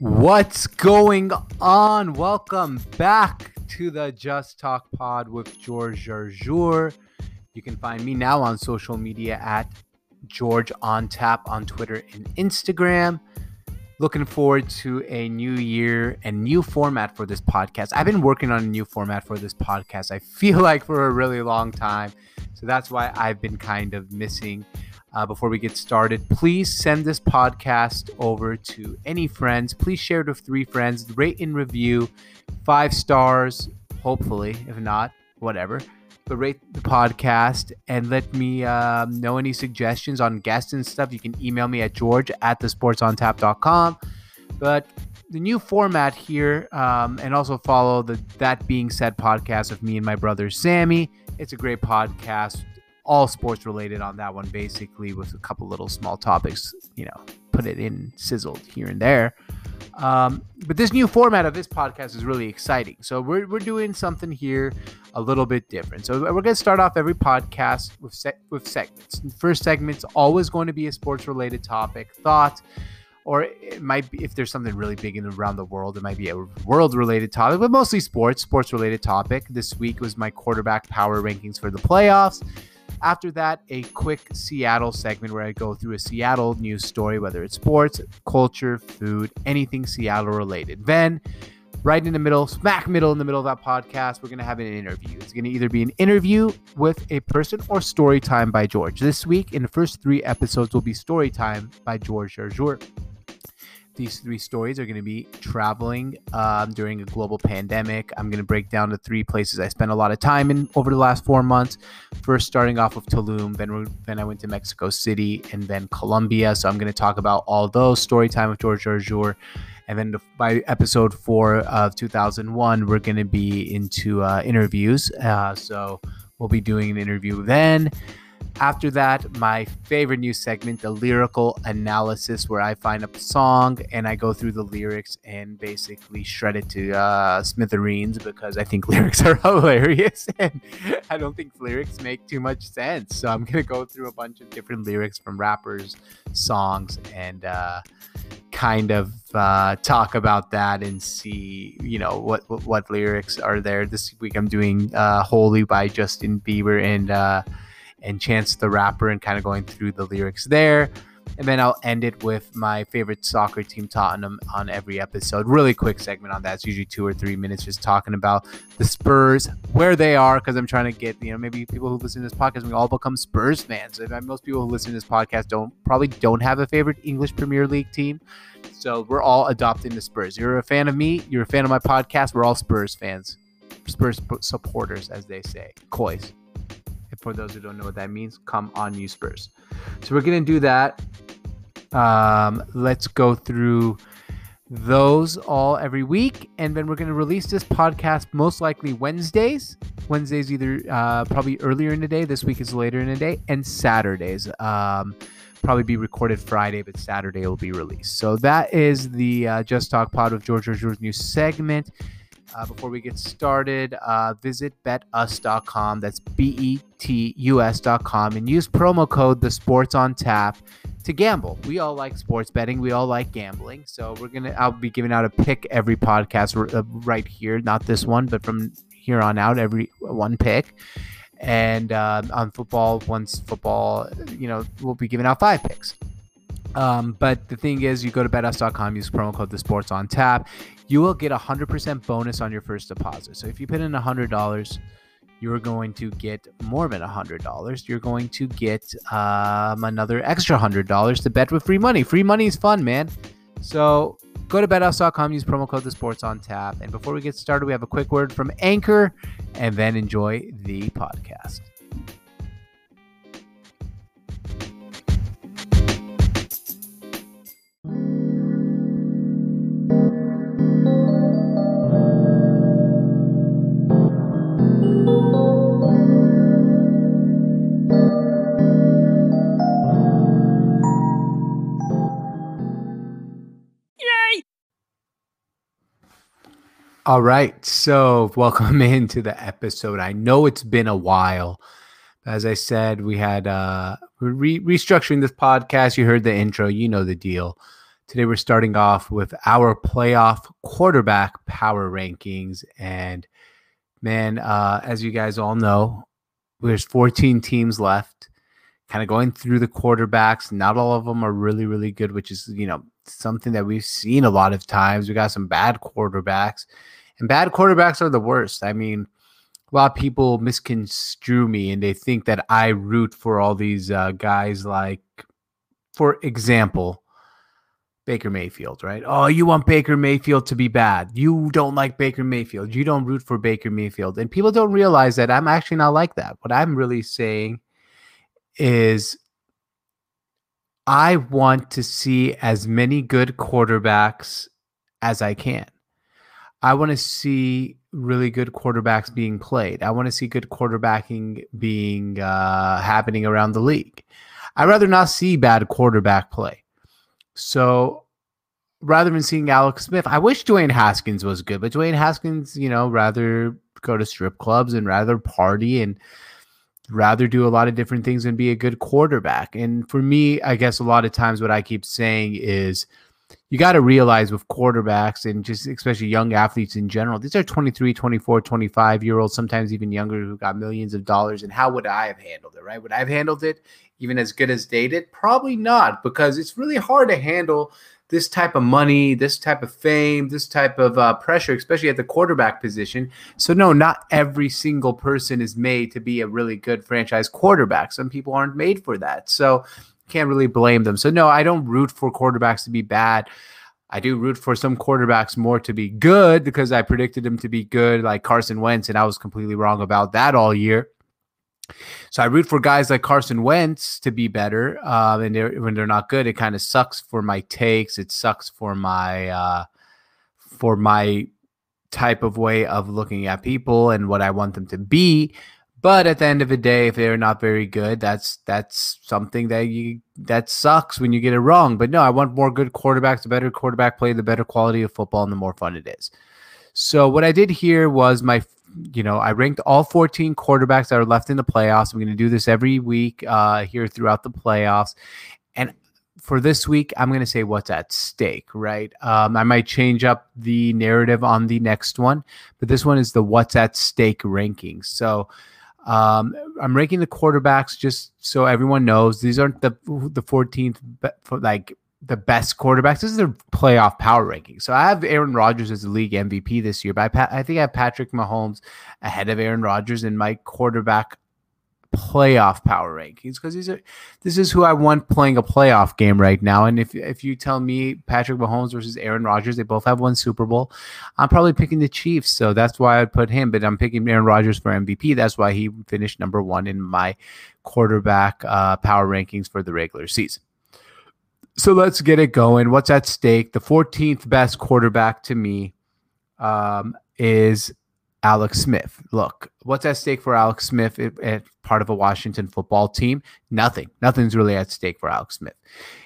What's going on? Welcome back to the Just Talk Pod with George Jarjour. You can find me now on social media at George on Tap on Twitter and Instagram. Looking forward to a new year and new format for this podcast. I've been working on a new format for this podcast, I feel like for a really long time. So that's why I've been kind of missing uh, before we get started, please send this podcast over to any friends. Please share it with three friends. Rate and review, five stars, hopefully. If not, whatever. But rate the podcast and let me um, know any suggestions on guests and stuff. You can email me at george at thesportsontap.com. But the new format here, um, and also follow the That Being Said podcast of me and my brother Sammy. It's a great podcast all sports related on that one, basically, with a couple little small topics, you know, put it in sizzled here and there. Um, but this new format of this podcast is really exciting. So we're, we're doing something here a little bit different. So we're going to start off every podcast with se- with segments. The first segment's always going to be a sports related topic, thought, or it might be if there's something really big in around the world, it might be a world related topic, but mostly sports, sports related topic. This week was my quarterback power rankings for the playoffs. After that, a quick Seattle segment where I go through a Seattle news story, whether it's sports, culture, food, anything Seattle related. Then, right in the middle, smack middle in the middle of that podcast, we're going to have an interview. It's going to either be an interview with a person or story time by George. This week, in the first three episodes, will be story time by George Jarjour. These three stories are going to be traveling um, during a global pandemic. I'm going to break down the three places I spent a lot of time in over the last four months. First, starting off with Tulum, then, then I went to Mexico City, and then Colombia. So I'm going to talk about all those story time with George Jarjour. And then the, by episode four of 2001, we're going to be into uh, interviews. Uh, so we'll be doing an interview then. After that, my favorite new segment, the lyrical analysis, where I find a song and I go through the lyrics and basically shred it to uh, smithereens because I think lyrics are hilarious and I don't think lyrics make too much sense. So I'm gonna go through a bunch of different lyrics from rappers, songs, and uh, kind of uh, talk about that and see, you know, what, what, what lyrics are there. This week I'm doing uh, "Holy" by Justin Bieber and uh, and Chance the Rapper and kind of going through the lyrics there. And then I'll end it with my favorite soccer team, Tottenham, on every episode. Really quick segment on that. It's usually two or three minutes just talking about the Spurs, where they are, because I'm trying to get, you know, maybe people who listen to this podcast, we all become Spurs fans. Most people who listen to this podcast don't probably don't have a favorite English Premier League team. So we're all adopting the Spurs. You're a fan of me, you're a fan of my podcast. We're all Spurs fans, Spurs supporters, as they say. Coys for those who don't know what that means, come on you Spurs. So we're gonna do that. Um, let's go through those all every week, and then we're gonna release this podcast most likely Wednesdays. Wednesdays either uh, probably earlier in the day. This week is later in the day, and Saturdays. Um, probably be recorded Friday, but Saturday will be released. So that is the uh, Just Talk Pod with George George's new segment. Uh, before we get started, uh, visit betus.com. That's B E T U S.com and use promo code the sports on tap to gamble. We all like sports betting. We all like gambling. So we're gonna. I'll be giving out a pick every podcast uh, right here. Not this one, but from here on out, every one pick. And uh, on football, once football, you know, we'll be giving out five picks. Um, but the thing is, you go to betus.com, use promo code the sports on tap you will get a 100% bonus on your first deposit. So if you put in $100, you're going to get more than $100. You're going to get um, another extra $100 to bet with free money. Free money is fun, man. So go to betus.com, use promo code the sports on tap. And before we get started, we have a quick word from Anchor and then enjoy the podcast. All right. So, welcome into the episode. I know it's been a while. As I said, we had uh re- restructuring this podcast. You heard the intro, you know the deal. Today we're starting off with our playoff quarterback power rankings. And man, uh, as you guys all know, there's 14 teams left. Kind of going through the quarterbacks. Not all of them are really, really good, which is, you know, something that we've seen a lot of times. We got some bad quarterbacks, and bad quarterbacks are the worst. I mean, a lot of people misconstrue me and they think that I root for all these uh, guys like, for example, Baker Mayfield, right? Oh, you want Baker Mayfield to be bad. You don't like Baker Mayfield. You don't root for Baker Mayfield. And people don't realize that I'm actually not like that. What I'm really saying is I want to see as many good quarterbacks as I can. I want to see really good quarterbacks being played. I want to see good quarterbacking being uh, happening around the league. I'd rather not see bad quarterback play. So rather than seeing Alex Smith, I wish Dwayne Haskins was good, but Dwayne Haskins, you know, rather go to strip clubs and rather party and rather do a lot of different things and be a good quarterback. And for me, I guess a lot of times what I keep saying is you got to realize with quarterbacks and just especially young athletes in general, these are 23, 24, 25 year olds, sometimes even younger who got millions of dollars. And how would I have handled it, right? Would I have handled it even as good as they did? Probably not, because it's really hard to handle this type of money, this type of fame, this type of uh, pressure, especially at the quarterback position. So, no, not every single person is made to be a really good franchise quarterback. Some people aren't made for that. So, can't really blame them. So, no, I don't root for quarterbacks to be bad. I do root for some quarterbacks more to be good because I predicted them to be good, like Carson Wentz, and I was completely wrong about that all year. So I root for guys like Carson Wentz to be better, uh, and they're, when they're not good, it kind of sucks for my takes. It sucks for my uh, for my type of way of looking at people and what I want them to be. But at the end of the day, if they're not very good, that's that's something that you that sucks when you get it wrong. But no, I want more good quarterbacks, the better quarterback play, the better quality of football, and the more fun it is. So what I did here was my you know, I ranked all 14 quarterbacks that are left in the playoffs. I'm going to do this every week uh, here throughout the playoffs. And for this week, I'm going to say what's at stake, right? Um, I might change up the narrative on the next one, but this one is the what's at stake rankings. So um, I'm ranking the quarterbacks just so everyone knows these aren't the the 14th like the best quarterbacks. This is their playoff power ranking. So I have Aaron Rodgers as the league MVP this year, but I, I think I have Patrick Mahomes ahead of Aaron Rodgers in my quarterback playoff power rankings because these are this is who I want playing a playoff game right now. And if if you tell me Patrick Mahomes versus Aaron Rodgers, they both have one Super Bowl, I'm probably picking the Chiefs. So that's why I'd put him. But I'm picking Aaron Rodgers for MVP. That's why he finished number one in my quarterback uh, power rankings for the regular season. So let's get it going. What's at stake? The 14th best quarterback to me um, is Alex Smith. Look, what's at stake for Alex Smith at part of a Washington football team? Nothing. Nothing's really at stake for Alex Smith.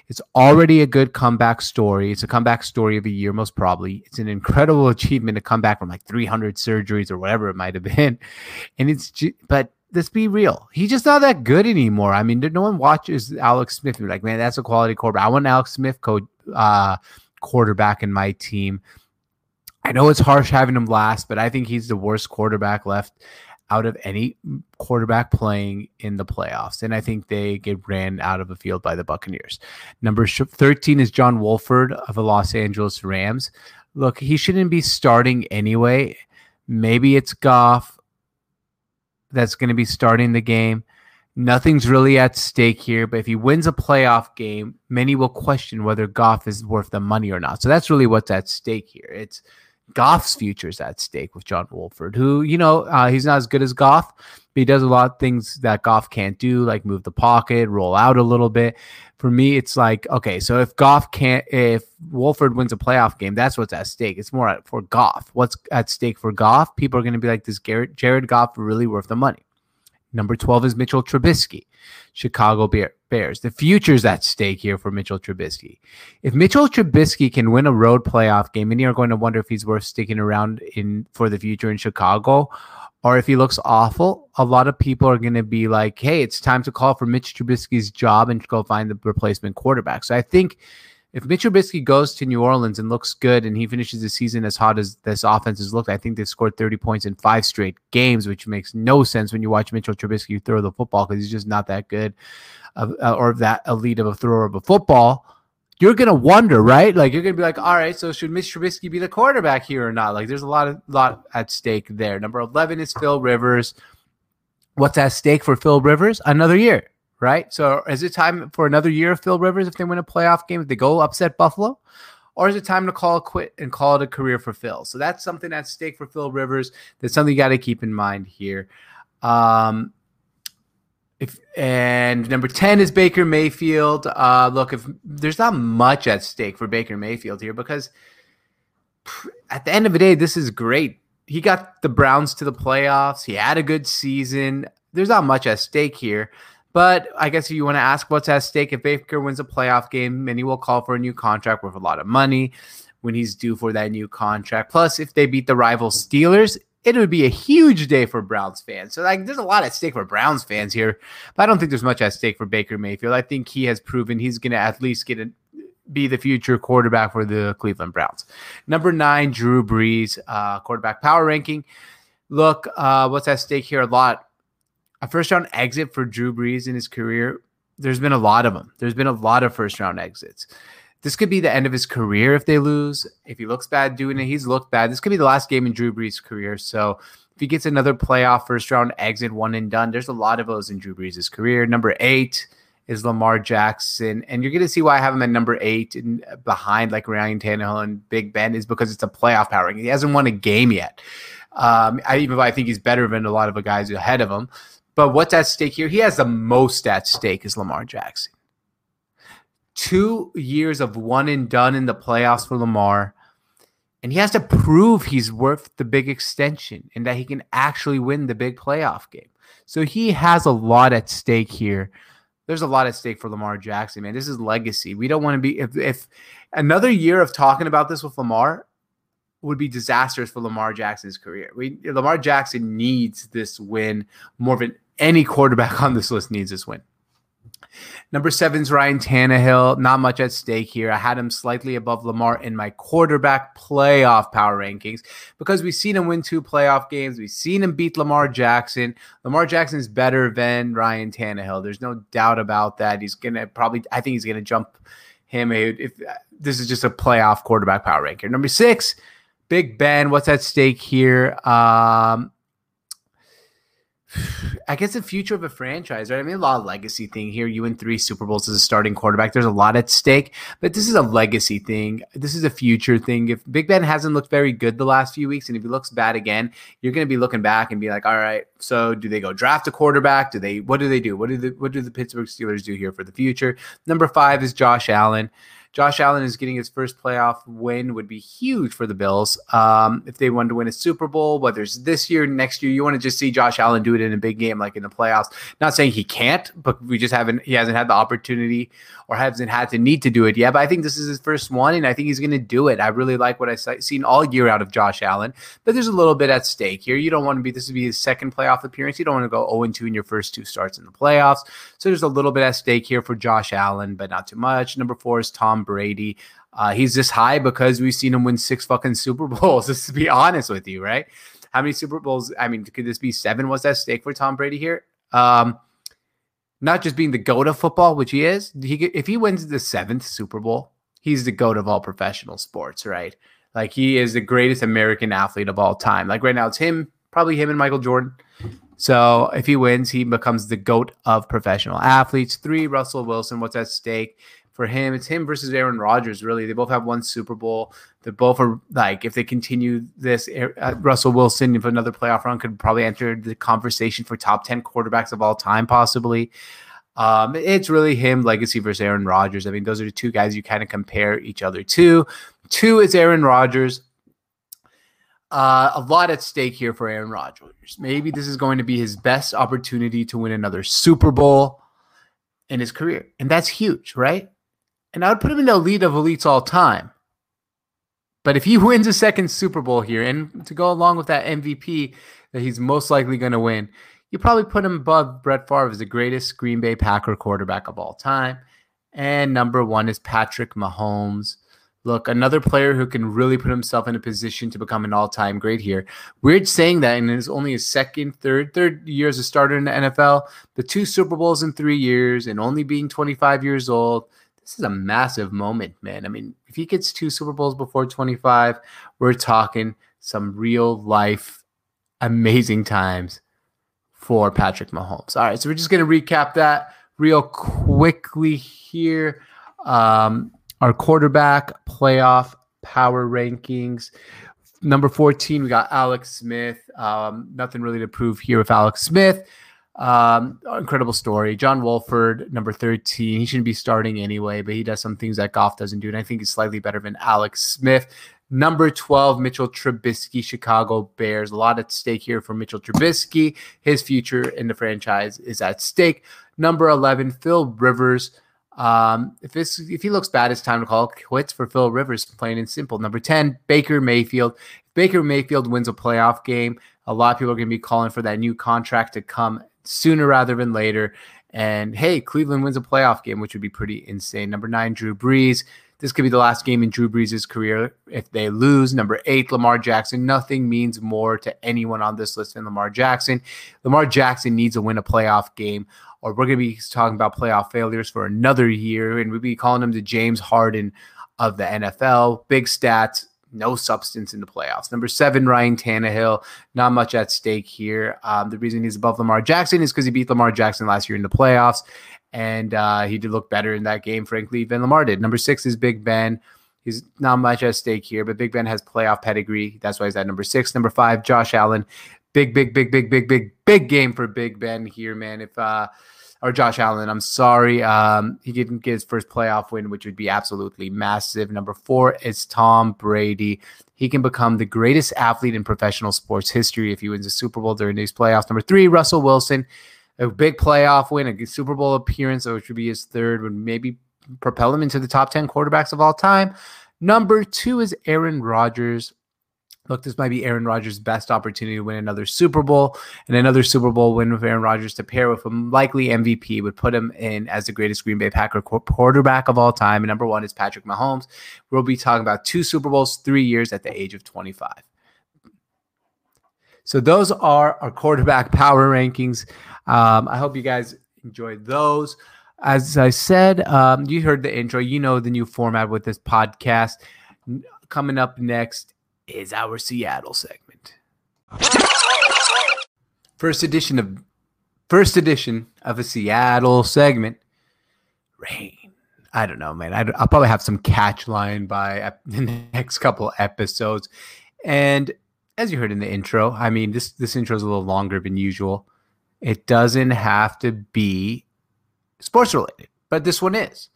It's already a good comeback story. It's a comeback story of a year, most probably. It's an incredible achievement to come back from like 300 surgeries or whatever it might have been. And it's, but let's be real. He's just not that good anymore. I mean, no one watches Alex Smith. Like, man, that's a quality quarterback. I want Alex Smith co- uh, quarterback in my team. I know it's harsh having him last, but I think he's the worst quarterback left out of any quarterback playing in the playoffs. And I think they get ran out of the field by the Buccaneers. Number 13 is John Wolford of the Los Angeles Rams. Look, he shouldn't be starting anyway. Maybe it's Goff that's going to be starting the game. Nothing's really at stake here, but if he wins a playoff game, many will question whether Goff is worth the money or not. So that's really what's at stake here. It's Goff's future is at stake with John Wolford, who, you know, uh, he's not as good as Goff, but he does a lot of things that Goff can't do, like move the pocket, roll out a little bit. For me, it's like, okay, so if Goff can't, if Wolford wins a playoff game, that's what's at stake. It's more for Goff. What's at stake for Goff? People are going to be like, this Garrett, Jared Goff really worth the money? Number 12 is Mitchell Trubisky, Chicago Bears. The future's at stake here for Mitchell Trubisky. If Mitchell Trubisky can win a road playoff game, many are going to wonder if he's worth sticking around in for the future in Chicago. Or if he looks awful, a lot of people are going to be like, hey, it's time to call for Mitch Trubisky's job and go find the replacement quarterback. So I think if Mitchell Trubisky goes to New Orleans and looks good and he finishes the season as hot as this offense has looked, I think they scored 30 points in five straight games, which makes no sense when you watch Mitchell Trubisky throw the football because he's just not that good uh, or that elite of a thrower of a football. You're gonna wonder, right? Like you're gonna be like, all right, so should Mitch Trubisky be the quarterback here or not? Like there's a lot of lot at stake there. Number 11 is Phil Rivers. What's at stake for Phil Rivers? Another year right? So is it time for another year of Phil Rivers if they win a playoff game, if they go upset Buffalo? Or is it time to call it quit and call it a career for Phil? So that's something at stake for Phil Rivers. That's something you got to keep in mind here. Um, if and number 10 is Baker Mayfield. Uh, look, if there's not much at stake for Baker Mayfield here because at the end of the day, this is great. He got the Browns to the playoffs. He had a good season. There's not much at stake here. But I guess if you want to ask what's at stake, if Baker wins a playoff game, many will call for a new contract worth a lot of money when he's due for that new contract. Plus, if they beat the rival Steelers, it would be a huge day for Browns fans. So like there's a lot at stake for Browns fans here, but I don't think there's much at stake for Baker Mayfield. I think he has proven he's going to at least get a, be the future quarterback for the Cleveland Browns. Number nine, Drew Brees, uh, quarterback power ranking. Look, uh, what's at stake here? A lot a first round exit for Drew Brees in his career, there's been a lot of them. There's been a lot of first round exits. This could be the end of his career if they lose. If he looks bad doing it, he's looked bad. This could be the last game in Drew Brees' career. So if he gets another playoff first round exit, one and done, there's a lot of those in Drew Brees' career. Number eight is Lamar Jackson. And you're going to see why I have him at number eight and behind like Ryan Tannehill and Big Ben is because it's a playoff power. He hasn't won a game yet. Um, I even though I think he's better than a lot of the guys ahead of him. But what's at stake here? He has the most at stake is Lamar Jackson. Two years of one and done in the playoffs for Lamar. And he has to prove he's worth the big extension and that he can actually win the big playoff game. So he has a lot at stake here. There's a lot at stake for Lamar Jackson, man. This is legacy. We don't want to be if if another year of talking about this with Lamar would be disastrous for Lamar Jackson's career. We Lamar Jackson needs this win more than any quarterback on this list needs this win. Number seven is Ryan Tannehill. Not much at stake here. I had him slightly above Lamar in my quarterback playoff power rankings because we've seen him win two playoff games. We've seen him beat Lamar Jackson. Lamar Jackson is better than Ryan Tannehill. There's no doubt about that. He's gonna probably. I think he's gonna jump him. If this is just a playoff quarterback power ranker. Number six, Big Ben. What's at stake here? Um, I guess the future of a franchise, right? I mean, a lot of legacy thing here. You win three Super Bowls as a starting quarterback. There's a lot at stake, but this is a legacy thing. This is a future thing. If Big Ben hasn't looked very good the last few weeks, and if he looks bad again, you're going to be looking back and be like, all right, so do they go draft a quarterback? Do they? What do they do? What do the What do the Pittsburgh Steelers do here for the future? Number five is Josh Allen. Josh Allen is getting his first playoff win would be huge for the Bills. Um, if they wanted to win a Super Bowl, whether it's this year, next year, you want to just see Josh Allen do it in a big game like in the playoffs. Not saying he can't, but we just haven't he hasn't had the opportunity or hasn't had the need to do it yet. But I think this is his first one, and I think he's going to do it. I really like what I've seen all year out of Josh Allen, but there's a little bit at stake here. You don't want to be this would be his second playoff appearance. You don't want to go 0 2 in your first two starts in the playoffs. So there's a little bit at stake here for Josh Allen, but not too much. Number four is Tom Brady. Uh, he's this high because we've seen him win six fucking Super Bowls. Just to be honest with you, right? How many Super Bowls? I mean, could this be seven? What's that stake for Tom Brady here? Um, not just being the goat of football, which he is. He if he wins the seventh Super Bowl, he's the goat of all professional sports, right? Like he is the greatest American athlete of all time. Like right now, it's him, probably him and Michael Jordan. So if he wins, he becomes the goat of professional athletes. Three, Russell Wilson. What's at stake? For him. It's him versus Aaron Rodgers, really. They both have one Super Bowl. They both are like, if they continue this, uh, Russell Wilson, if another playoff run, could probably enter the conversation for top 10 quarterbacks of all time, possibly. Um, it's really him, legacy versus Aaron Rodgers. I mean, those are the two guys you kind of compare each other to. Two is Aaron Rodgers. Uh, a lot at stake here for Aaron Rodgers. Maybe this is going to be his best opportunity to win another Super Bowl in his career. And that's huge, right? And I would put him in the elite of elites all time. But if he wins a second Super Bowl here, and to go along with that MVP that he's most likely going to win, you probably put him above Brett Favre as the greatest Green Bay Packer quarterback of all time. And number one is Patrick Mahomes. Look, another player who can really put himself in a position to become an all-time great here. Weird saying that in his only his second, third, third year as a starter in the NFL, the two Super Bowls in three years, and only being 25 years old. This is a massive moment, man. I mean, if he gets two Super Bowls before 25, we're talking some real life amazing times for Patrick Mahomes. All right, so we're just going to recap that real quickly here. Um, our quarterback playoff power rankings. Number 14, we got Alex Smith. Um, nothing really to prove here with Alex Smith. Um, incredible story. John Wolford, number 13. He shouldn't be starting anyway, but he does some things that Goff doesn't do. And I think he's slightly better than Alex Smith. Number 12, Mitchell Trubisky, Chicago Bears. A lot at stake here for Mitchell Trubisky. His future in the franchise is at stake. Number 11, Phil Rivers. Um, if this if he looks bad, it's time to call quits for Phil Rivers, plain and simple. Number 10, Baker Mayfield. If Baker Mayfield wins a playoff game, a lot of people are going to be calling for that new contract to come sooner rather than later. And hey, Cleveland wins a playoff game, which would be pretty insane. Number nine, Drew Brees. This could be the last game in Drew Brees' career if they lose. Number eight, Lamar Jackson. Nothing means more to anyone on this list than Lamar Jackson. Lamar Jackson needs to win a playoff game, or we're going to be talking about playoff failures for another year, and we'll be calling him the James Harden of the NFL. Big stats, no substance in the playoffs. Number seven, Ryan Tannehill. Not much at stake here. Um, the reason he's above Lamar Jackson is because he beat Lamar Jackson last year in the playoffs and uh, he did look better in that game, frankly, than Lamar did. Number six is Big Ben. He's not much at stake here, but Big Ben has playoff pedigree. That's why he's at number six. Number five, Josh Allen. Big, big, big, big, big, big, big game for Big Ben here, man. If uh, or Josh Allen, I'm sorry, um, he didn't get his first playoff win, which would be absolutely massive. Number four is Tom Brady. He can become the greatest athlete in professional sports history if he wins a Super Bowl during these playoffs. Number three, Russell Wilson a big playoff win, a Super Bowl appearance, which would be his third, would maybe propel him into the top 10 quarterbacks of all time. Number two is Aaron Rodgers. Look, this might be Aaron Rodgers' best opportunity to win another Super Bowl, and another Super Bowl win with Aaron Rodgers to pair with a likely MVP would put him in as the greatest Green Bay Packer quarterback of all time. And number one is Patrick Mahomes. We'll be talking about two Super Bowls, three years at the age of 25. So those are our quarterback power rankings. Um, I hope you guys enjoyed those. As I said, um, you heard the intro. You know the new format with this podcast. Coming up next is our Seattle segment. First edition of first edition of a Seattle segment. Rain. I don't know, man. I, will probably have some catch line by the next couple episodes. And as you heard in the intro, I mean this this intro is a little longer than usual. It doesn't have to be sports related, but this one is.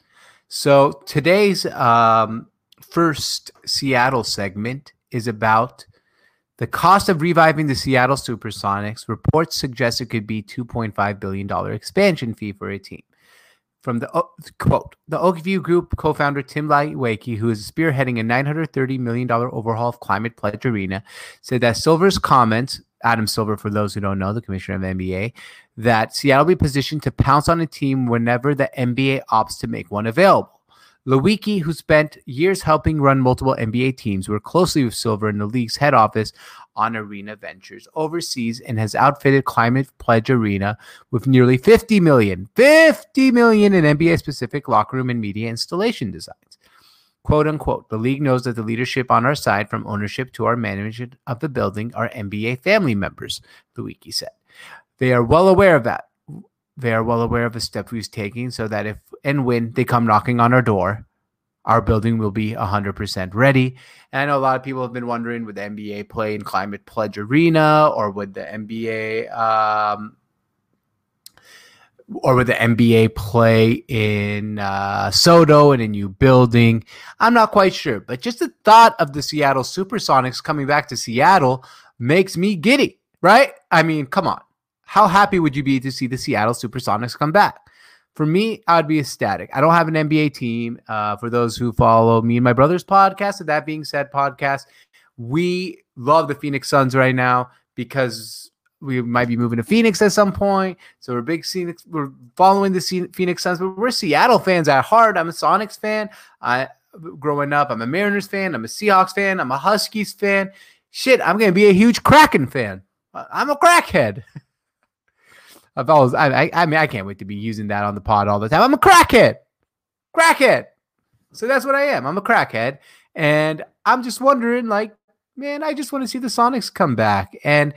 So today's um, first Seattle segment is about the cost of reviving the Seattle Supersonics. Reports suggest it could be $2.5 billion expansion fee for a team. From the oh, quote, the Oakview Group co-founder Tim Leiweke, who is spearheading a $930 million overhaul of Climate Pledge Arena, said that Silver's comments Adam Silver, for those who don't know, the commissioner of NBA, that Seattle be positioned to pounce on a team whenever the NBA opts to make one available. Leiweke, who spent years helping run multiple NBA teams, worked closely with Silver in the league's head office on arena ventures overseas and has outfitted Climate Pledge Arena with nearly 50 million, 50 million in NBA specific locker room and media installation designs quote unquote. The league knows that the leadership on our side, from ownership to our management of the building, are NBA family members, Leiweke said. They are well aware of that. They are well aware of the steps we've taken so that if and when they come knocking on our door, our building will be 100% ready. And I know a lot of people have been wondering would the NBA play in Climate Pledge Arena or would the NBA um, or would the NBA play in uh, SoDo in a new building? I'm not quite sure, but just the thought of the Seattle Supersonics coming back to Seattle makes me giddy, right? I mean, come on. How happy would you be to see the Seattle Supersonics come back? For me, I'd be ecstatic. I don't have an NBA team. Uh, for those who follow me and my brother's podcast, that being said, podcast, we love the Phoenix Suns right now because we might be moving to Phoenix at some point. So we're big Phoenix. We're following the Phoenix Suns, but we're Seattle fans at heart. I'm a Sonics fan. I growing up, I'm a Mariners fan. I'm a Seahawks fan. I'm a Huskies fan. Shit, I'm gonna be a huge Kraken fan. I'm a crackhead. I've always, I, I, mean, I can't wait to be using that on the pod all the time. I'm a crackhead, crackhead. So that's what I am. I'm a crackhead, and I'm just wondering, like, man, I just want to see the Sonics come back, and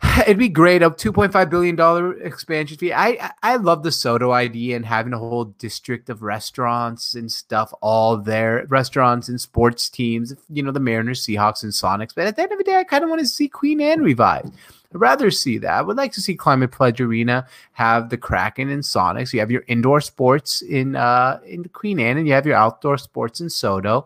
it'd be great. A 2.5 billion dollar expansion fee. I I love the SoDo idea and having a whole district of restaurants and stuff all there, restaurants and sports teams. You know, the Mariners, Seahawks, and Sonics. But at the end of the day, I kind of want to see Queen Anne revived. I'd rather see that. I would like to see Climate Pledge Arena have the Kraken and Sonics. You have your indoor sports in uh in Queen Anne, and you have your outdoor sports in SoDo.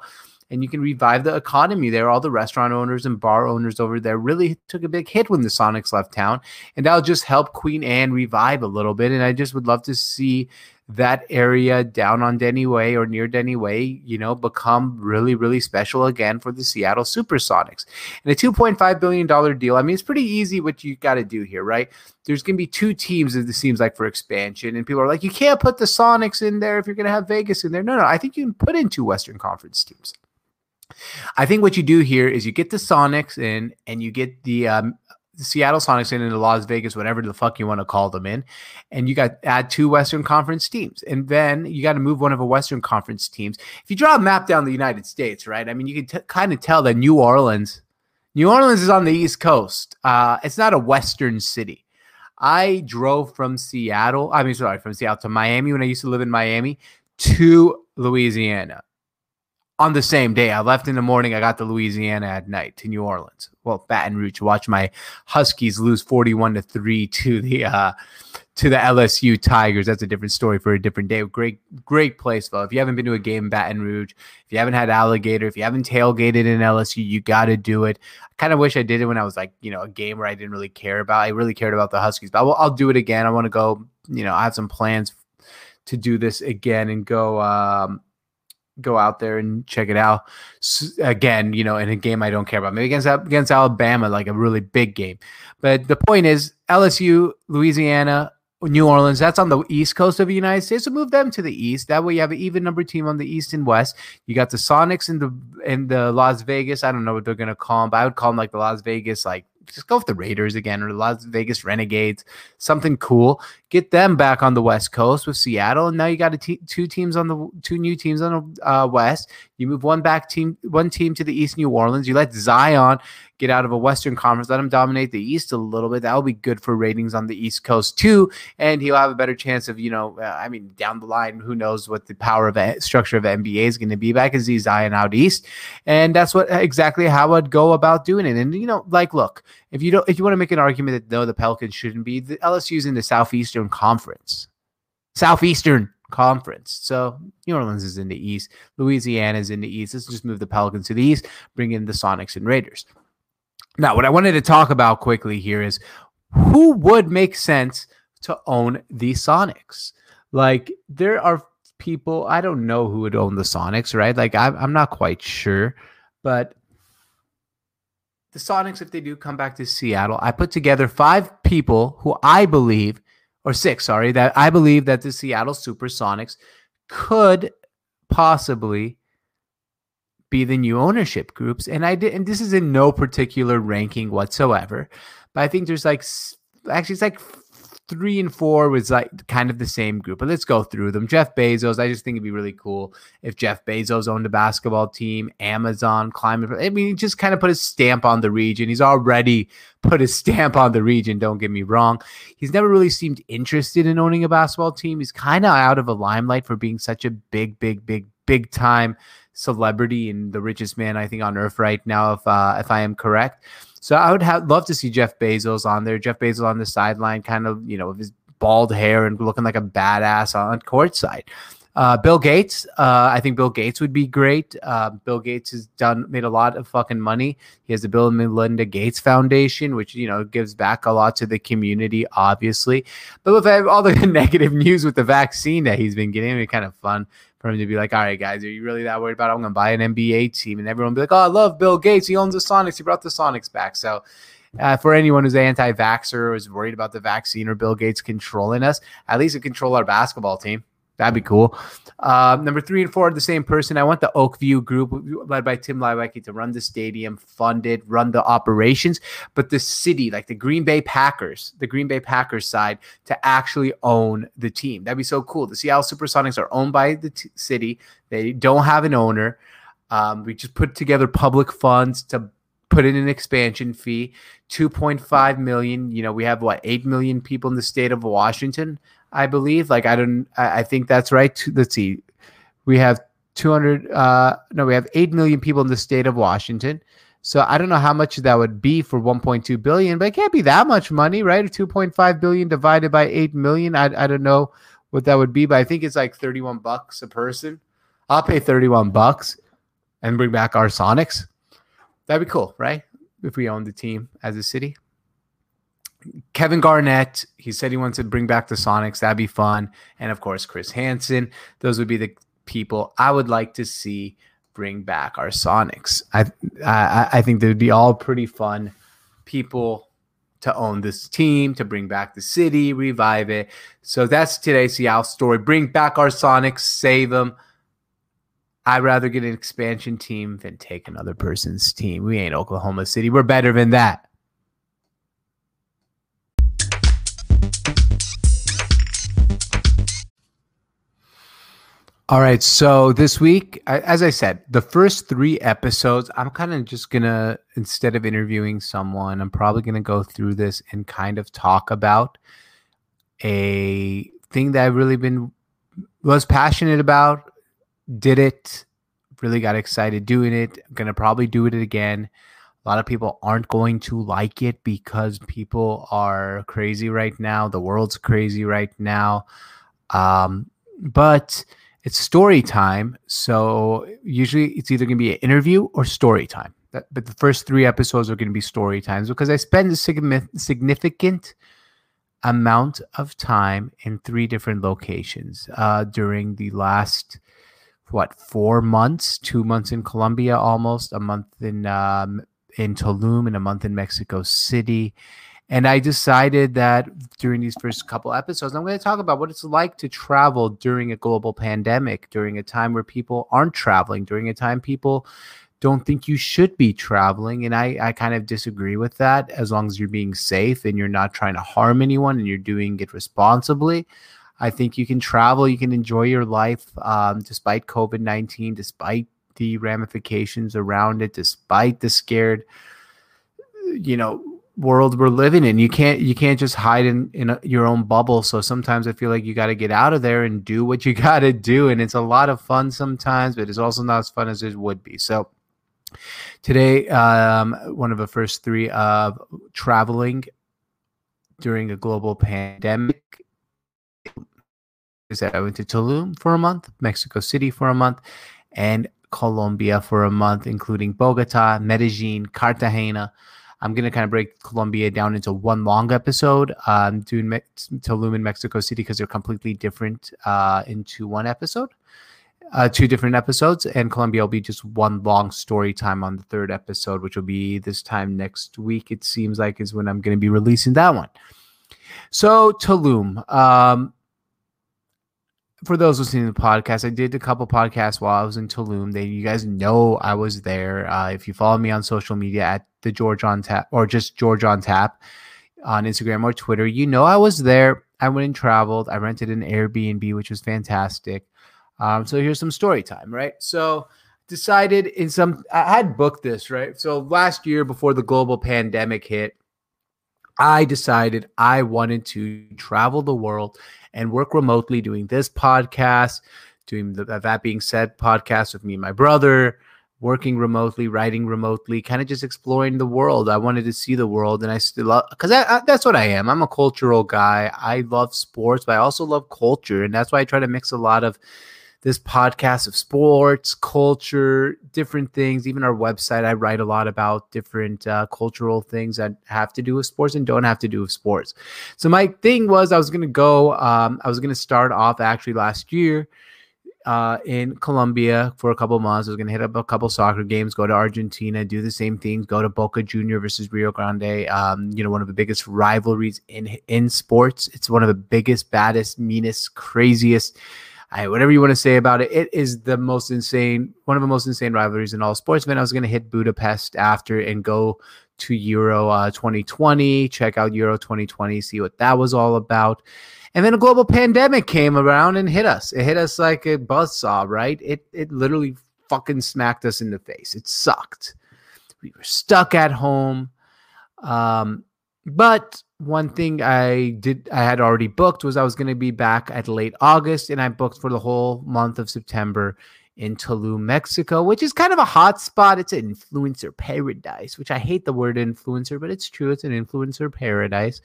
And you can revive the economy there. All the restaurant owners and bar owners over there really took a big hit when the Sonics left town. And that'll just help Queen Anne revive a little bit. And I just would love to see that area down on Denny Way or near Denny Way, you know, become really, really special again for the Seattle Supersonics. And a $2.5 billion deal, I mean, it's pretty easy what you got to do here, right? There's going to be two teams, it seems like, for expansion. And people are like, you can't put the Sonics in there if you're going to have Vegas in there. No, no, I think you can put in two Western Conference teams. I think what you do here is you get the Sonics in and you get the um, Seattle Sonics in the Las Vegas, whatever the fuck you want to call them in, and you got add two Western Conference teams, and then you got to move one of a Western Conference teams. If you draw a map down the United States, right? I mean, you can t- kind of tell that New Orleans, New Orleans is on the East Coast. Uh, it's not a Western city. I drove from Seattle. I mean, sorry, from Seattle to Miami when I used to live in Miami to Louisiana on the same day. I left in the morning. I got to Louisiana at night to New Orleans. Well, Baton Rouge. Watch my Huskies lose forty-one to three to the uh, to the LSU Tigers. That's a different story for a different day. Great, great place, though. If you haven't been to a game in Baton Rouge, if you haven't had alligator, if you haven't tailgated in LSU, you got to do it. I kind of wish I did it when I was like, you know, a game where I didn't really care about. I really cared about the Huskies, but I'll, I'll do it again. I want to go. You know, I have some plans to do this again and go. Um, go out there and check it out. Again, you know, in a game I don't care about. Maybe against against Alabama, like a really big game. But the point is, LSU, Louisiana, New Orleans, that's on the east coast of the United States. So move them to the east. That way you have an even number team on the east and west. You got the Sonics in the in the Las Vegas. I don't know what they're gonna call them, but I would call them like the Las Vegas like just go with the Raiders again or the Las Vegas Renegades, something cool. Get them back on the West Coast with Seattle, and now you got two teams on the two new teams on the uh, West. You move one back team, one team to the East, New Orleans. You let Zion get out of a Western Conference, let him dominate the East a little bit. That will be good for ratings on the East Coast too, and he'll have a better chance of you know, uh, I mean, down the line, who knows what the power of a, structure of NBA is going to be. Back as Zion out East, and that's what exactly how I'd go about doing it. And you know, like, look, if you don't, if you want to make an argument that no, the Pelicans shouldn't be, the LSU's in the Southeastern Conference, Southeastern Conference. So New Orleans is in the East, Louisiana is in the East. Let's just move the Pelicans to the East, bring in the Sonics and Raiders. Now, what I wanted to talk about quickly here is who would make sense to own the Sonics? Like, there are people, I don't know who would own the Sonics, right? Like, I'm, I'm not quite sure, but the Sonics, if they do come back to Seattle, I put together five people who I believe, or six, sorry, that I believe that the Seattle Supersonics could possibly be the new ownership groups. And I did, and this is in no particular ranking whatsoever, but I think there's like actually it's like three and four was like kind of the same group. But let's go through them. Jeff Bezos, I just think it'd be really cool if Jeff Bezos owned a basketball team, Amazon, climate. I mean, he just kind of put his stamp on the region. He's already put his stamp on the region. Don't get me wrong. He's never really seemed interested in owning a basketball team. He's kind of out of a limelight for being such a big, big, big, big time celebrity and the richest man I think on earth right now, if uh, if I am correct. So I would have love to see Jeff Bezos on there. Jeff Bezos on the sideline, kind of you know with his bald hair and looking like a badass on courtside. Uh, Bill Gates, uh, I think Bill Gates would be great. Uh, Bill Gates has done made a lot of fucking money. He has the Bill and Melinda Gates Foundation, which you know gives back a lot to the community, obviously. But with all the negative news with the vaccine that he's been getting, it'd be kind of fun for him to be like, all right, guys, are you really that worried about it? I'm going to buy an NBA team. And everyone be like, oh, I love Bill Gates. He owns the Sonics. He brought the Sonics back. So Uh, for anyone who's anti-vaxxer or is worried about the vaccine or Bill Gates controlling us, at least it control our basketball team. That'd be cool. Uh, number three and four are the same person. I want the Oakview group led by Tim Leiweke to run the stadium, fund it, run the operations, but the city, like the Green Bay Packers, the Green Bay Packers side, to actually own the team. That'd be so cool. The Seattle Supersonics are owned by the t- city. They don't have an owner. Um, we just put together public funds to put in an expansion fee 2.5 million you know we have what 8 million people in the state of washington I believe. Like I don't, I, I think that's right. Let's see, we have 200. Uh, no, we have eight million people in the state of Washington. So I don't know how much that would be for 1.2 billion, but it can't be that much money, right? 2.5 billion divided by 8 million. I, I don't know what that would be, but I think it's like 31 bucks a person. I'll pay 31 bucks and bring back our Sonics. That'd be cool, right? If we own the team as a city. Kevin Garnett, he said he wants to bring back the Sonics. That'd be fun. And of course, Chris Hansen. Those would be the people I would like to see bring back our Sonics. I I, I think they would be all pretty fun people to own this team, to bring back the city, revive it. So that's today's Seattle story. Bring back our Sonics, save them. I'd rather get an expansion team than take another person's team. We ain't Oklahoma City. We're better than that. All right. So this week, as I said, the first three episodes, I'm kind of just going to, instead of interviewing someone, I'm probably going to go through this and kind of talk about a thing that I've really been, was passionate about, did it, really got excited doing it. I'm going to probably do it again. A lot of people aren't going to like it because people are crazy right now. The world's crazy right now. Um, but, it's story time. So usually it's either going to be an interview or story time. That, but the first three episodes are going to be story times because I spend a significant amount of time in three different locations uh, during the last what four months two months in colombia almost a month in um, in tulum and a month in mexico city and I decided that during these first couple episodes, I'm going to talk about what it's like to travel during a global pandemic, during a time where people aren't traveling, during a time people don't think you should be traveling. And I, I kind of disagree with that as long as you're being safe and you're not trying to harm anyone and you're doing it responsibly. I think you can travel, you can enjoy your life um, despite COVID 19, despite the ramifications around it, despite the scared, you know, world we're living in. You can't you can't just hide in in a, your own bubble. So sometimes I feel like you got to get out of there and do what you got to do, and it's a lot of fun sometimes, but it's also not as fun as it would be. So today, um, one of the first three of traveling during a global pandemic is that I went to Tulum for a month, Mexico City for a month, and Colombia for a month, including Bogota, Medellin, Cartagena. I'm going to kind of break Colombia down into one long episode, um, doing Me- Tulum in Mexico City because they're completely different uh, into one episode, uh, two different episodes. And Colombia will be just one long story time on the third episode, which will be this time next week. It seems like is when I'm going to be releasing that one. So Tulum. Um, for those listening to the podcast, I did a couple podcasts while I was in Tulum. They, you guys know I was there. Uh, if you follow me on social media at the George on Tap or just George on Tap on Instagram or Twitter, you know I was there. I went and traveled. I rented an Airbnb, which was fantastic. Um, so here's some story time, right? So decided in some I had booked this, right? So last year before the global pandemic hit, I decided I wanted to travel the world and work remotely doing this podcast, doing the, that being said podcast with me and my brother, working remotely, writing remotely, kind of just exploring the world. I wanted to see the world, and I still love because that's what I am. I'm a cultural guy. I love sports, but I also love culture, and that's why I try to mix a lot of this podcast of sports, culture, different things. Even our website, I write a lot about different uh, cultural things that have to do with sports and don't have to do with sports. So my thing was, I was going to go. Um, I was going to start off actually last year uh, in Colombia for a couple months. I was going to hit up a couple soccer games, go to Argentina, do the same things, go to Boca Junior versus Rio Grande. Um, you know, one of the biggest rivalries in in sports. It's one of the biggest, baddest, meanest, craziest. I, whatever you want to say about it, it is the most insane, one of the most insane rivalries in all sports. Man, I was going to hit Budapest after and go to Euro uh, 2020, check out Euro 2020, see what that was all about. And then a global pandemic came around and hit us. It hit us like a buzz saw, right? It it literally fucking smacked us in the face. It sucked. We were stuck at home. Um, but one thing I did I had already booked was I was going to be back at late August, and I booked for the whole month of September in Tulum, Mexico, which is kind of a hot spot. It's an influencer paradise, which I hate the word influencer, but it's true. It's an influencer paradise.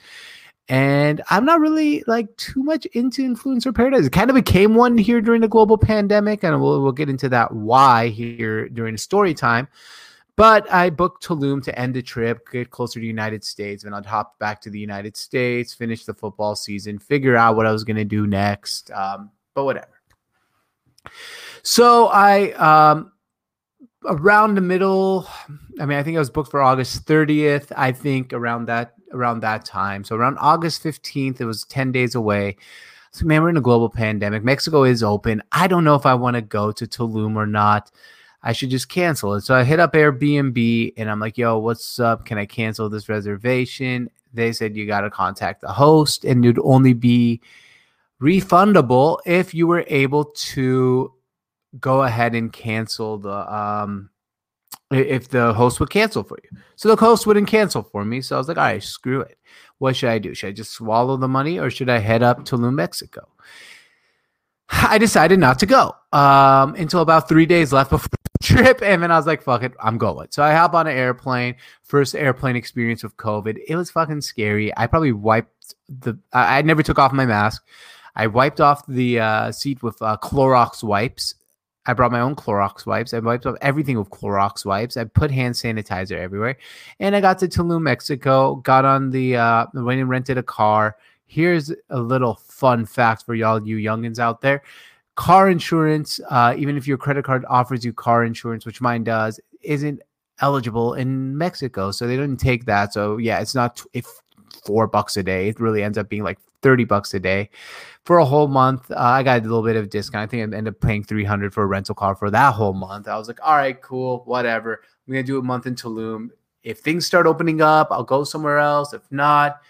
And I'm not really like too much into influencer paradise. It kind of became one here during the global pandemic, and we'll, we'll get into that why here during story time. But I booked Tulum to end the trip, get closer to the United States, and I'd hop back to the United States, finish the football season, figure out what I was going to do next. Um, but whatever. So I, um, around the middle, I mean, I think I was booked for August 30th. I think around that around that time. So around August 15th, it was 10 days away. So man, we're in a global pandemic. Mexico is open. I don't know if I want to go to Tulum or not. I should just cancel it. So I hit up Airbnb and I'm like, yo, what's up? Can I cancel this reservation? They said you got to contact the host and you'd only be refundable if you were able to go ahead and cancel the um if the host would cancel for you. So the host wouldn't cancel for me. So I was like, all right, screw it. What should I do? Should I just swallow the money or should I head up to New Mexico? I decided not to go um, until about three days left before trip. And then I was like, fuck it, I'm going. So I hop on an airplane. First airplane experience with COVID. It was fucking scary. I probably wiped the, I, I never took off my mask. I wiped off the uh, seat with uh, Clorox wipes I brought my own Clorox wipes. I wiped off everything with Clorox wipes. I put hand sanitizer everywhere. And I got to Tulum, Mexico, got on the, uh, went and rented a car. Here's a little fun fact for y'all, you youngins out there. Car insurance, uh, even if your credit card offers you car insurance, which mine does, isn't eligible in Mexico. So they didn't take that. So yeah, it's not if four bucks a day. It really ends up being like 30 bucks a day for a whole month. Uh, I got a little bit of discount. I think I ended up paying 300 for a rental car for that whole month. I was like, all right, cool, whatever. I'm going to do a month in Tulum. If things start opening up, I'll go somewhere else. If not,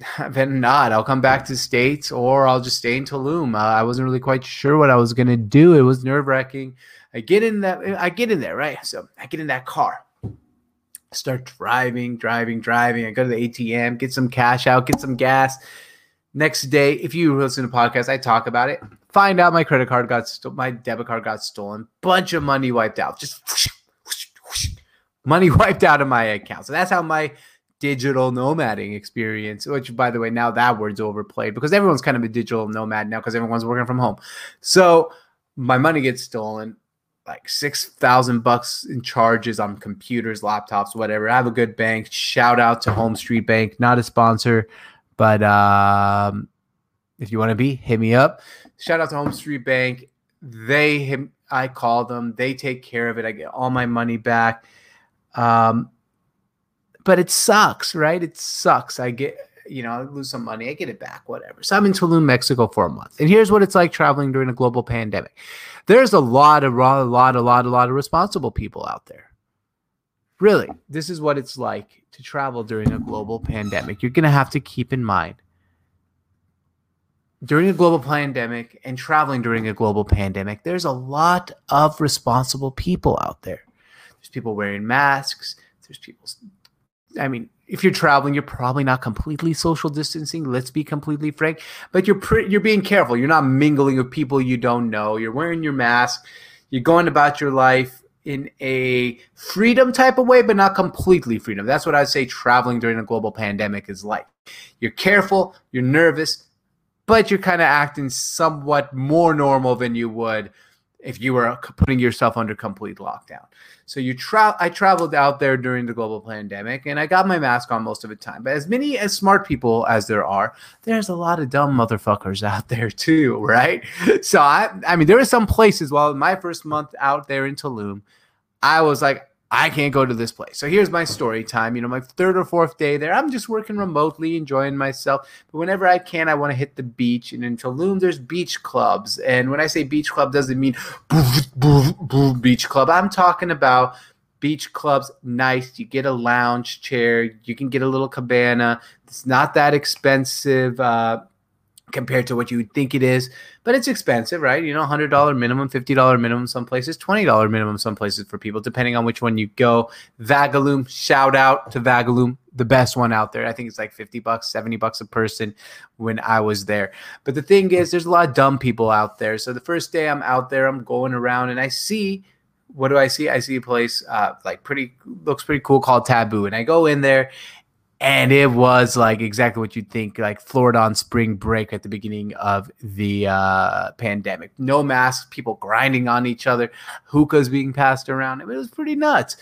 then not. I'll come back to States or I'll just stay in Tulum. Uh, I wasn't really quite sure what I was to do. It was nerve wracking. I get in that, I get in there, right? So I get in that car start driving, driving, driving. I go to the ATM, get some cash out, get some gas. Next day, if you listen to podcasts, I talk about it. Find out my credit card got stolen, my debit card got stolen, bunch of money wiped out, just whoosh, whoosh, whoosh, money wiped out of my account. So that's how my digital nomading experience, which by the way, now that word's overplayed because everyone's kind of a digital nomad now because everyone's working from home. So my money gets stolen like six thousand bucks in charges on computers, laptops, whatever. I have a good bank. Shout out to Home Street Bank, not a sponsor, but um, if you want to be, hit me up. Shout out to Home Street Bank. They I call them. They take care of it. I get all my money back. Um, but it sucks, right? It sucks. I get you know, I lose some money, I get it back, whatever. So I'm in Tulum, Mexico for a month. And here's what it's like traveling during a global pandemic. There's a lot of, a lot, a lot, a lot, of responsible people out there. Really, this is what it's like to travel during a global pandemic. You're going to have to keep in mind during a global pandemic and traveling during a global pandemic, there's a lot of responsible people out there. There's people wearing masks. There's people, I mean, if you're traveling, you're probably not completely social distancing. Let's be completely frank, but you're pre- you're being careful. You're not mingling with people you don't know. You're wearing your mask. You're going about your life in a freedom type of way, but not completely freedom. That's what I'd say traveling during a global pandemic is like. You're careful. You're nervous, but you're kind of acting somewhat more normal than you would if you were putting yourself under complete lockdown. So you tra- I traveled out there during the global pandemic and I got my mask on most of the time. But as many as smart people as there are, there's a lot of dumb motherfuckers out there too, right? So I I mean there were some places while my first month out there in Tulum, I was like I can't go to this place. So here's my story time. You know, my third or fourth day there, I'm just working remotely, enjoying myself. But whenever I can, I want to hit the beach. And in Tulum, there's beach clubs. And when I say beach club, doesn't mean beach club. I'm talking about beach clubs nice you get a lounge chair you can get a little cabana it's not that expensive uh, compared to what you would think it is. But it's expensive, right? You know, $100 minimum, $50 minimum some places, $20 minimum some places for people, depending on which one you go. Vagalume, shout out to Vagalume, the best one out there. I think it's like 50 bucks, 70 bucks a person when I was there. But the thing is, there's a lot of dumb people out there. So the first day I'm out there, I'm going around and I see what do I see? I see a place uh, like pretty looks pretty cool called Taboo, and I go in there, and it was like exactly what you'd think like florida on spring break at the beginning of the uh, pandemic. No masks people grinding on each other hookahs being passed around. It was pretty nuts.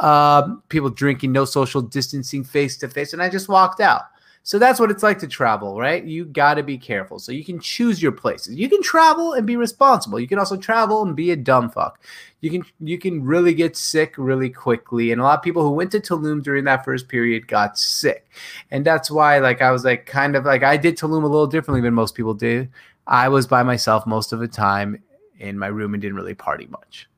Um, people drinking no social distancing face to face and i just walked out so that's what it's like to travel, right? You got to be careful. So you can choose your places. You can travel and be responsible. You can also travel and be a dumb fuck. You can you can really get sick really quickly. And a lot of people who went to Tulum during that first period got sick. And that's why like I was like kind of like I did Tulum a little differently than most people did. I was by myself most of the time in my room and didn't really party much.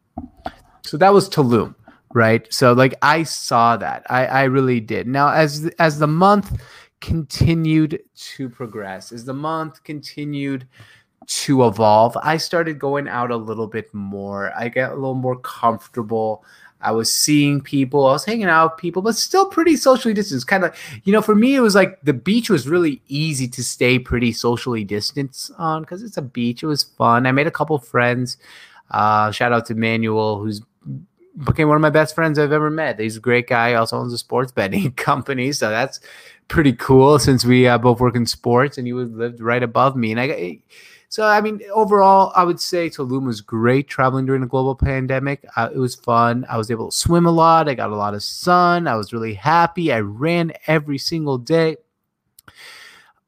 So that was Tulum, right? So like I saw that. I I really did. Now as as the month continued to progress, as the month continued to evolve, I started going out a little bit more. I got a little more comfortable. I was seeing people, I was hanging out with people, but still pretty socially distanced. Kind of, you know, for me, it was like the beach was really easy to stay pretty socially distanced on because it's a beach. It was fun. I made a couple friends. Uh, shout out to Manuel, who's became one of my best friends I've ever met. He's a great guy. Also owns a sports betting company, so that's pretty cool since we uh, both work in sports and he lived right above me. And I so I mean overall I would say Tulum was great traveling during the global pandemic. Uh, it was fun. I was able to swim a lot. I got a lot of sun. I was really happy. I ran every single day.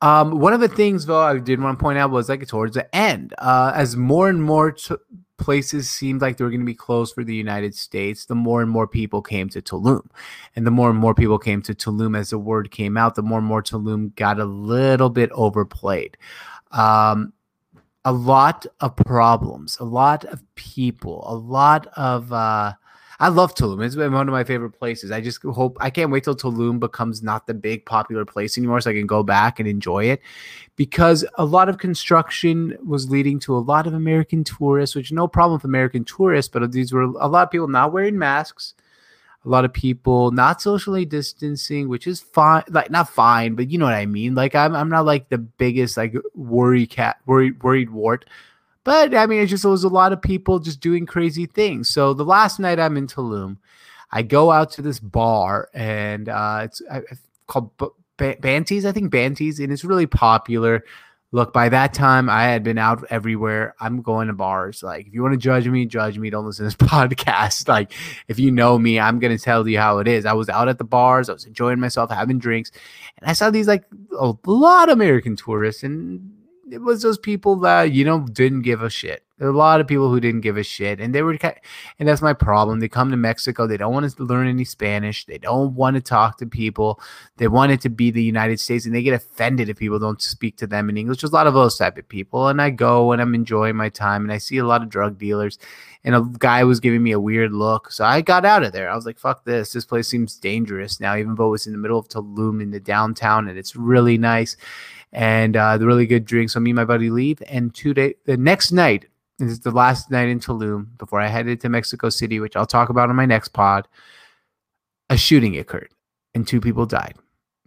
Um, one of the things though I did want to point out was like towards the end, uh, as more and more t- places seemed like they were going to be closed for the United States, the more and more people came to Tulum. And the more and more people came to Tulum as the word came out, the more and more Tulum got a little bit overplayed. Um, a lot of problems, a lot of people, a lot of uh, I love Tulum. It's been one of my favorite places. I just hope I can't wait till Tulum becomes not the big popular place anymore, so I can go back and enjoy it. Because a lot of construction was leading to a lot of American tourists, which no problem with American tourists, but these were a lot of people not wearing masks, a lot of people not socially distancing, which is fine, like not fine, but you know what I mean. Like I'm, I'm not like the biggest like worry cat, worried, worried wart but I mean, it just was a lot of people just doing crazy things. So the last night I'm in Tulum, I go out to this bar and uh, it's called B- B- Banties, I think Banties, and it's really popular. Look, by that time I had been out everywhere. I'm going to bars. Like, if you want to judge me, judge me. Don't listen to this podcast. Like, if you know me, I'm gonna tell you how it is. I was out at the bars. I was enjoying myself, having drinks, and I saw these like a lot of American tourists and it was those people that you know didn't give a shit. There are a lot of people who didn't give a shit, and they were, and that's my problem. They come to Mexico, they don't want to learn any Spanish, they don't want to talk to people, they want it to be the United States, and they get offended if people don't speak to them in English. There's a lot of those type of people, and I go and I'm enjoying my time, and I see a lot of drug dealers, and a guy was giving me a weird look, so I got out of there. I was like, "Fuck this! This place seems dangerous now." Even though it's in the middle of Tulum in the downtown, and it's really nice and uh, the really good drinks. So me and my buddy leave, and two day the next night is the last night in Tulum before I headed to Mexico City, which I'll talk about on my next pod. A shooting occurred, and two people died,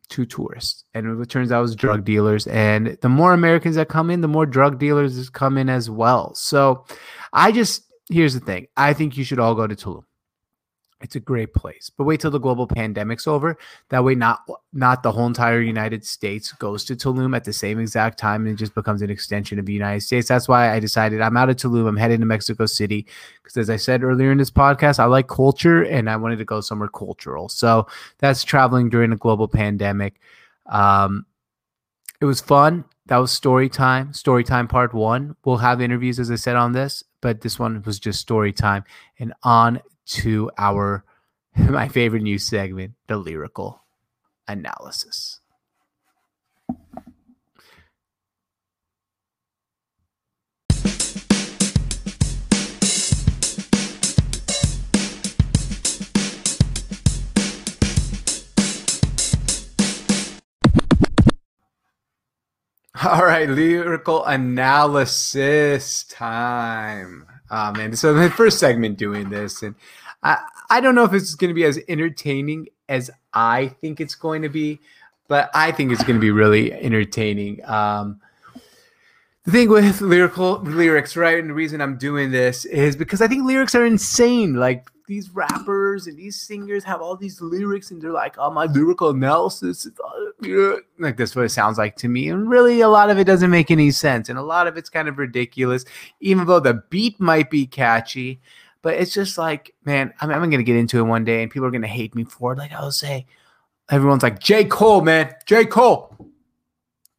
two tourists, and it turns out it was drug dealers. And the more Americans that come in, the more drug dealers come in as well. So, I just here's the thing: I think you should all go to Tulum It's a great place. But wait till the global pandemic's over. That way not not the whole entire United States goes to Tulum at the same exact time and it just becomes an extension of the United States. That's why I decided I'm out of Tulum. I'm heading to Mexico City because as I said earlier in this podcast, I like culture and I wanted to go somewhere cultural. So that's traveling during a global pandemic. Um, it was fun. That was story time, story time part one. We'll have interviews, as I said, on this, but this one was just story time. And on to our my favorite new segment, the lyrical analysis. All right, lyrical analysis time. Oh man, so my first segment doing this, and I I don't know if it's going to be as entertaining as I think it's going to be, but I think it's going to be really entertaining. Um, the thing with lyrical lyrics, right, and the reason I'm doing this is because I think lyrics are insane. Like these rappers and these singers have all these lyrics, and they're like, "Oh, my lyrical analysis," like this. What it sounds like to me, and really, a lot of it doesn't make any sense, and a lot of it's kind of ridiculous. Even though the beat might be catchy, but it's just like, man, I mean, I'm gonna get into it one day, and people are gonna hate me for it. Like I'll say, everyone's like, J. Cole, man, J. Cole,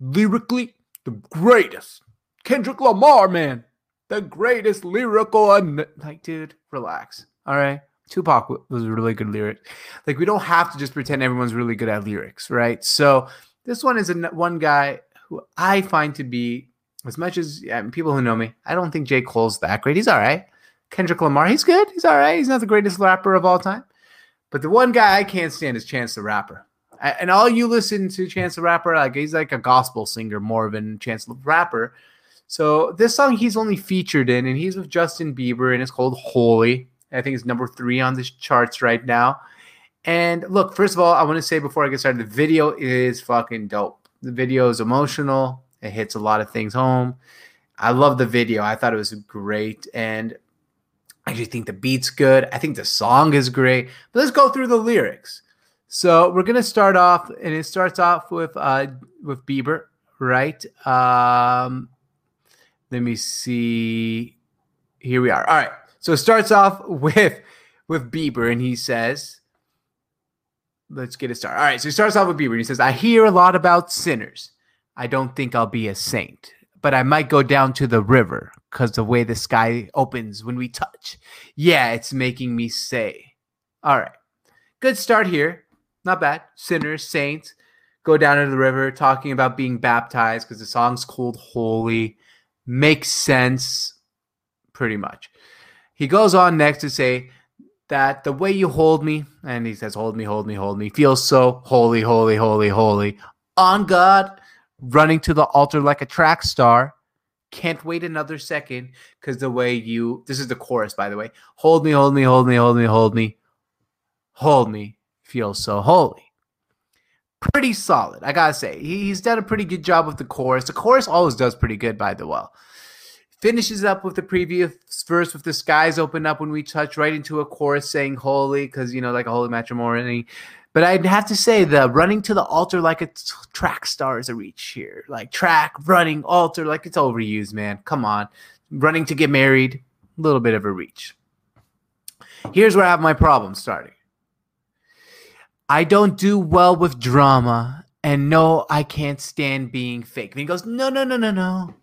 lyrically the greatest. Kendrick Lamar, man, the greatest lyrical. Un- like, dude, relax. All right. Tupac was a really good lyric. Like, we don't have to just pretend everyone's really good at lyrics, right? So, this one is a, one guy who I find to be, as much as yeah, people who know me, I don't think J. Cole's that great. He's all right. Kendrick Lamar, he's good. He's all right. He's not the greatest rapper of all time. But the one guy I can't stand is Chance the Rapper. And all you listen to Chance the Rapper, like he's like a gospel singer more than Chance the Rapper. So this song he's only featured in, and he's with Justin Bieber, and it's called Holy. I think it's number three on the charts right now. And look, first of all, I want to say before I get started, the video is fucking dope. The video is emotional. It hits a lot of things home. I love the video. I thought it was great. And I just think the beat's good. I think the song is great. But let's go through the lyrics. So we're gonna start off, and it starts off with uh with Bieber, right? Um let me see. Here we are. All right. So it starts off with with Bieber, and he says, "Let's get it started." All right. So he starts off with Bieber, and he says, "I hear a lot about sinners. I don't think I'll be a saint, but I might go down to the river because the way the sky opens when we touch, yeah, it's making me say." All right. Good start here. Not bad. Sinners, saints, go down to the river, talking about being baptized because the song's called Holy makes sense pretty much. He goes on next to say that the way you hold me, and he says, Hold me, hold me, hold me, feels so holy, holy, holy, holy. On God, running to the altar like a track star. Can't wait another second because the way you, this is the chorus, by the way. Hold me, hold me, hold me, hold me, hold me, hold me, feels so holy pretty solid. I gotta say, he's done a pretty good job with the chorus. The chorus always does pretty good, by the way. Finishes up with the previous verse with the skies open up when we touch right into a chorus saying holy, because you know, like a holy matrimony. But I'd have to say the running to the altar like a track star is a reach here. Like track, running, altar, like it's overused, man. Come on. Running to get married, a little bit of a reach. Here's where I have my problem starting. I don't do well with drama, and no, I can't stand being fake. And he goes, No, no, no, no, no.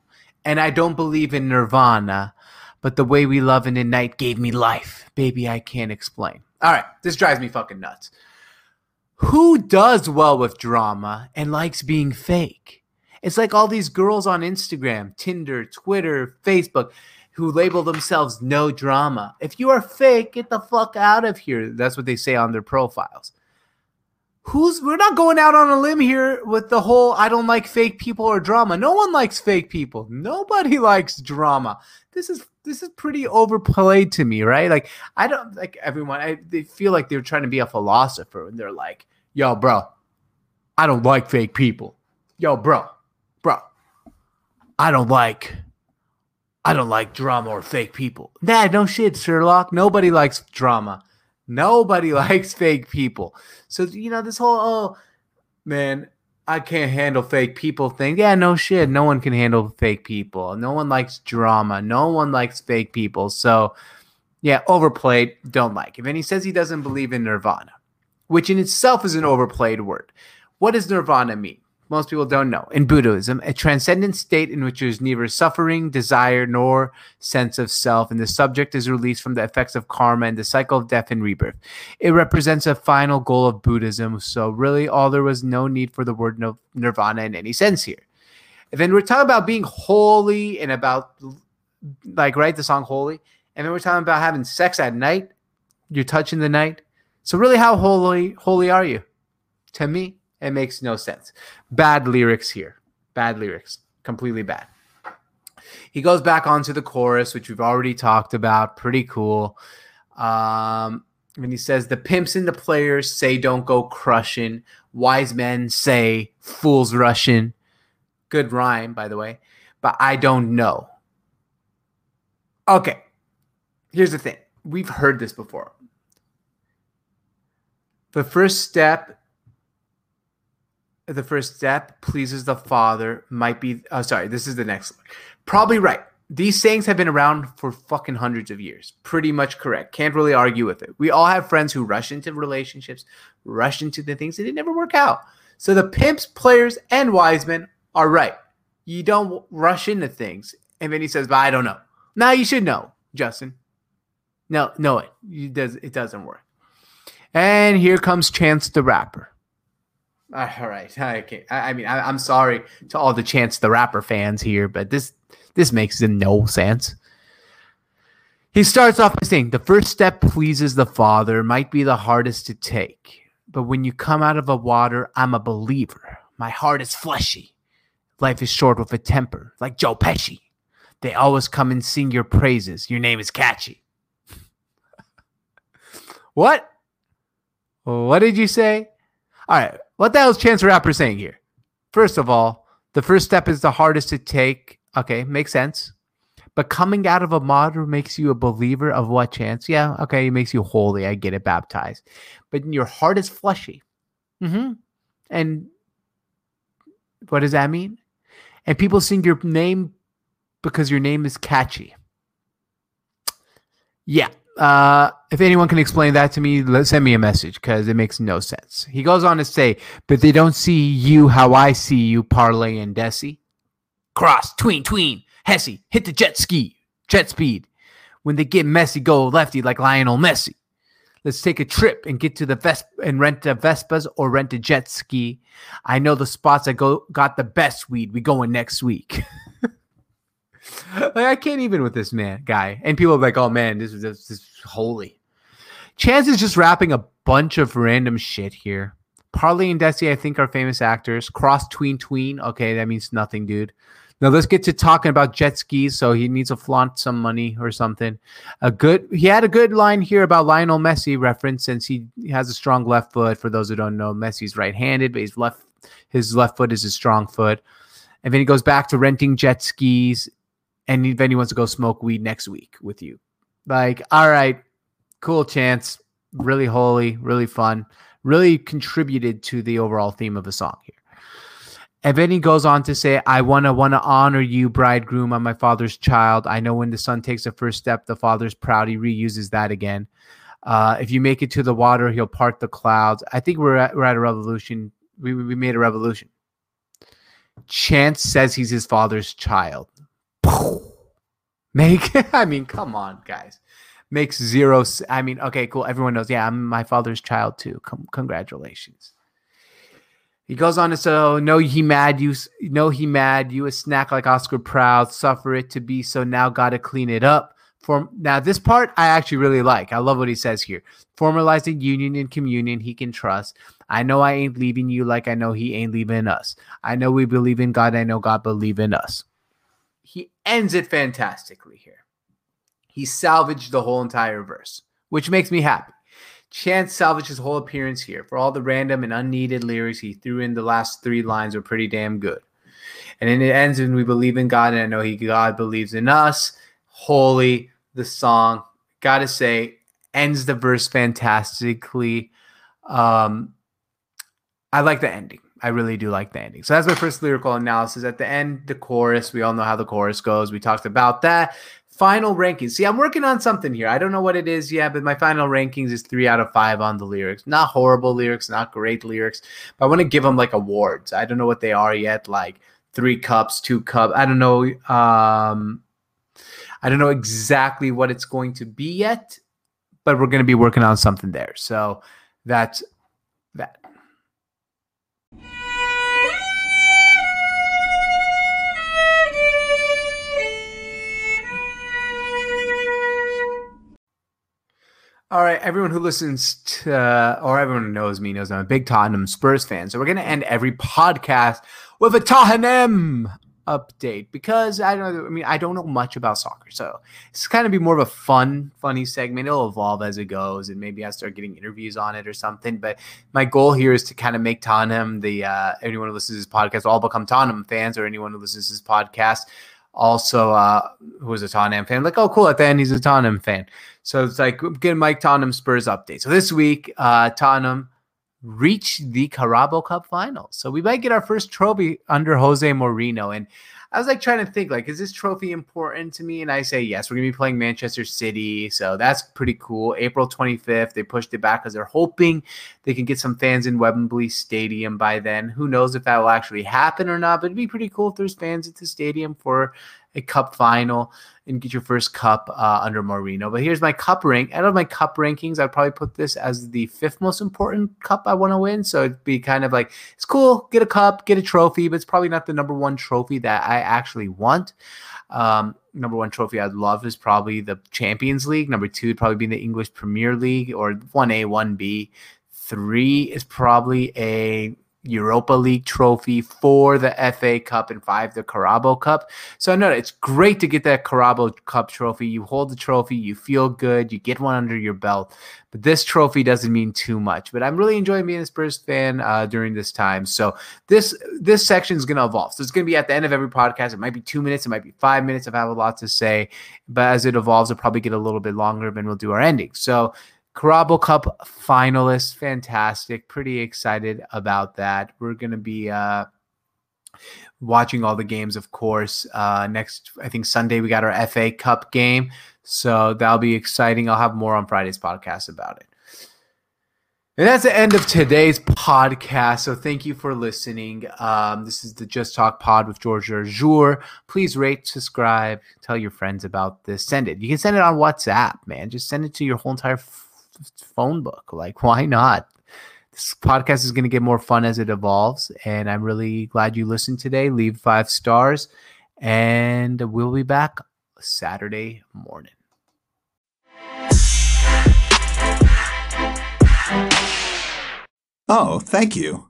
And I don't believe in nirvana, but the way we love in the night gave me life. Baby, I can't explain. All right, this drives me fucking nuts. Who does well with drama and likes being fake? It's like all these girls on Instagram, Tinder, Twitter, Facebook who label themselves no drama. If you are fake, get the fuck out of here. That's what they say on their profiles who's we're not going out on a limb here with the whole I don't like fake people or drama. No one likes fake people. Nobody likes drama. This is this is pretty overplayed to me, right? Like I don't like everyone. I they feel like they're trying to be a philosopher and they're like, "Yo, bro, I don't like fake people." Yo, bro, bro, I don't like I don't like drama or fake people. Nah, no shit, Sherlock. Nobody likes drama. Nobody likes fake people. So, you know, this whole, oh, man, I can't handle fake people thing. Yeah, no shit. No one can handle fake people. No one likes drama. No one likes fake people. So, yeah, overplayed, don't like him. And he says he doesn't believe in nirvana, which in itself is an overplayed word. What does nirvana mean? Most people don't know. In Buddhism, a transcendent state in which there is neither suffering, desire, nor sense of self, and the subject is released from the effects of karma and the cycle of death and rebirth. It represents a final goal of Buddhism. So, really, all there was no need for the word nirvana in any sense here. And then we're talking about being holy and about, like, right, the song Holy. And then we're talking about having sex at night. You're touching the night. So, really, how holy, holy are you? To me, it makes no sense. Bad lyrics here. Bad lyrics. Completely bad. He goes back onto the chorus, which we've already talked about. Pretty cool. Um, and he says, The pimps and the players say don't go crushing. Wise men say fools rushing. Good rhyme, by the way. But I don't know. Okay. Here's the thing we've heard this before. The first step the first step pleases the father might be oh sorry this is the next one. Probably right. These sayings have been around for fucking hundreds of years. Pretty much correct. Can't really argue with it. We all have friends who rush into relationships rush into the things that didn't ever work out. So the pimps players and wise men are right. You don't rush into things. And then he says but i don't know. Now you should know justin. No no it, it does it doesn't work. And here comes chance the rapper all right. I, I mean, I, am sorry to all the Chance the Rapper fans here, but this this makes no sense. He starts off by saying, "The first step pleases the Father might be the hardest to take, but when you come out of the water, I'm a believer. My heart is fleshy. Life is short with a temper, like Joe Pesci. They always come and sing your praises. Your name is catchy." what? What did you say? All right. What the hell is Chance the Rapper saying here? First of all, the first step is the hardest to take. Okay, makes sense. But coming out of a martyr makes you a believer of what chance? Yeah, okay, it makes you holy. I get it, baptized. But your heart is fleshy. Mm-hmm. And what does that mean? And people sing your name because your name is catchy. Yeah, uh, if anyone can explain that to me, send me a message because it makes no sense. He goes on to say, but they don't see you how I see you, Parley and Desi. Cross, tween, tween, Hesse, hit the jet ski, jet speed. When they get messy, go lefty like Lionel Messi. Let's take a trip and get to the Vesp and rent a Vespas or rent a jet ski. I know the spots that go got the best weed. We going next week. like I can't even with this man guy. And people are like, "Oh man, this is this, is holy." Chance is just rapping a bunch of random shit here. Parley and Desi, I think, are famous actors. Cross tween tween. Okay, that means nothing, dude. Now let's get to talking about jet skis. So he needs to flaunt some money or something. A good he had a good line here about Lionel Messi reference since he has a strong left foot. For those who don't know, Messi's right-handed, but his left his left foot is his strong foot. And then he goes back to renting jet skis and then he wants to go smoke weed next week with you. Like, all right, cool chance, really holy, really fun, really contributed to the overall theme of the song here. And then he goes on to say, I wanna wanna honor you, bridegroom, I'm my father's child. I know when the son takes the first step, the father's proud. He reuses that again. Uh, if you make it to the water, he'll part the clouds. I think we're at, we're at a revolution. We, we made a revolution. Chance says he's his father's child. Make, I mean, come on, guys. Makes zero. I mean, okay, cool. Everyone knows. Yeah, I'm my father's child too. Com- congratulations. He goes on to say, oh, "No, he mad. You know he mad. You a snack like Oscar Proud. Suffer it to be so. Now gotta clean it up." For now, this part I actually really like. I love what he says here. Formalizing union and communion he can trust. I know I ain't leaving you like I know he ain't leaving us. I know we believe in God. I know God believe in us he ends it fantastically here. He salvaged the whole entire verse, which makes me happy. Chance salvaged his whole appearance here. For all the random and unneeded lyrics he threw in, the last three lines were pretty damn good. And then it ends when we believe in God, and I know He God believes in us. Holy, the song. Gotta say, ends the verse fantastically. Um, I like the ending. I really do like the ending. So that's my first lyrical analysis. At the end, the chorus. We all know how the chorus goes. We talked about that. Final rankings. See, I'm working on something here. I don't know what it is yet, but my final rankings is three out of five on the lyrics. Not horrible lyrics, not great lyrics, but I want to give them like awards. I don't know what they are yet. Like three cups, two cups. I don't know. Um, I don't know exactly what it's going to be yet, but we're going to be working on something there. So that's All right, everyone who listens to, or everyone who knows me knows I'm a big Tottenham Spurs fan. So we're going to end every podcast with a Tottenham update because I don't know, I mean, I don't know much about soccer. So it's kind of be more of a fun, funny segment. It'll evolve as it goes and maybe I start getting interviews on it or something. But my goal here is to kind of make Tottenham the, uh, anyone who listens to this podcast all become Tottenham fans or anyone who listens to this podcast also uh, who was a Tottenham fan. Like, oh, cool. At the end, he's a Tottenham fan. So it's like get Mike Tottenham Spurs update. So this week, uh, Tottenham reached the Carabao Cup final. So we might get our first trophy under Jose Mourinho. And I was like trying to think, like, is this trophy important to me? And I say yes. We're gonna be playing Manchester City, so that's pretty cool. April 25th, they pushed it back because they're hoping they can get some fans in Wembley Stadium by then. Who knows if that will actually happen or not? But it'd be pretty cool if there's fans at the stadium for a cup final and get your first cup uh, under Mourinho. But here's my cup rank. Out of my cup rankings, I'd probably put this as the fifth most important cup I want to win. So it'd be kind of like it's cool, get a cup, get a trophy, but it's probably not the number one trophy that I actually want. Um, number one trophy I'd love is probably the Champions League. Number two would probably be the English Premier League or one A, one B. Three is probably a Europa League trophy, for the FA Cup, and five the Carabao Cup. So no, it's great to get that Carabao Cup trophy. You hold the trophy, you feel good, you get one under your belt. But this trophy doesn't mean too much. But I'm really enjoying being a Spurs fan uh, during this time. So this this section is going to evolve. So it's going to be at the end of every podcast. It might be two minutes, it might be five minutes. If I have a lot to say, but as it evolves, it'll probably get a little bit longer. And then we'll do our ending. So Carabao Cup finalists, fantastic. Pretty excited about that. We're gonna be uh, watching all the games, of course. Uh, next, I think Sunday we got our FA Cup game, so that'll be exciting. I'll have more on Friday's podcast about it. And that's the end of today's podcast. So thank you for listening. Um, this is the Just Talk Pod with George Arjour. Please rate, subscribe, tell your friends about this. Send it. You can send it on WhatsApp, man. Just send it to your whole entire phone book. Like, why not? This podcast is going to get more fun as it evolves. And I'm really glad you listened today. Leave five stars. And we'll be back Saturday morning. Oh, thank you.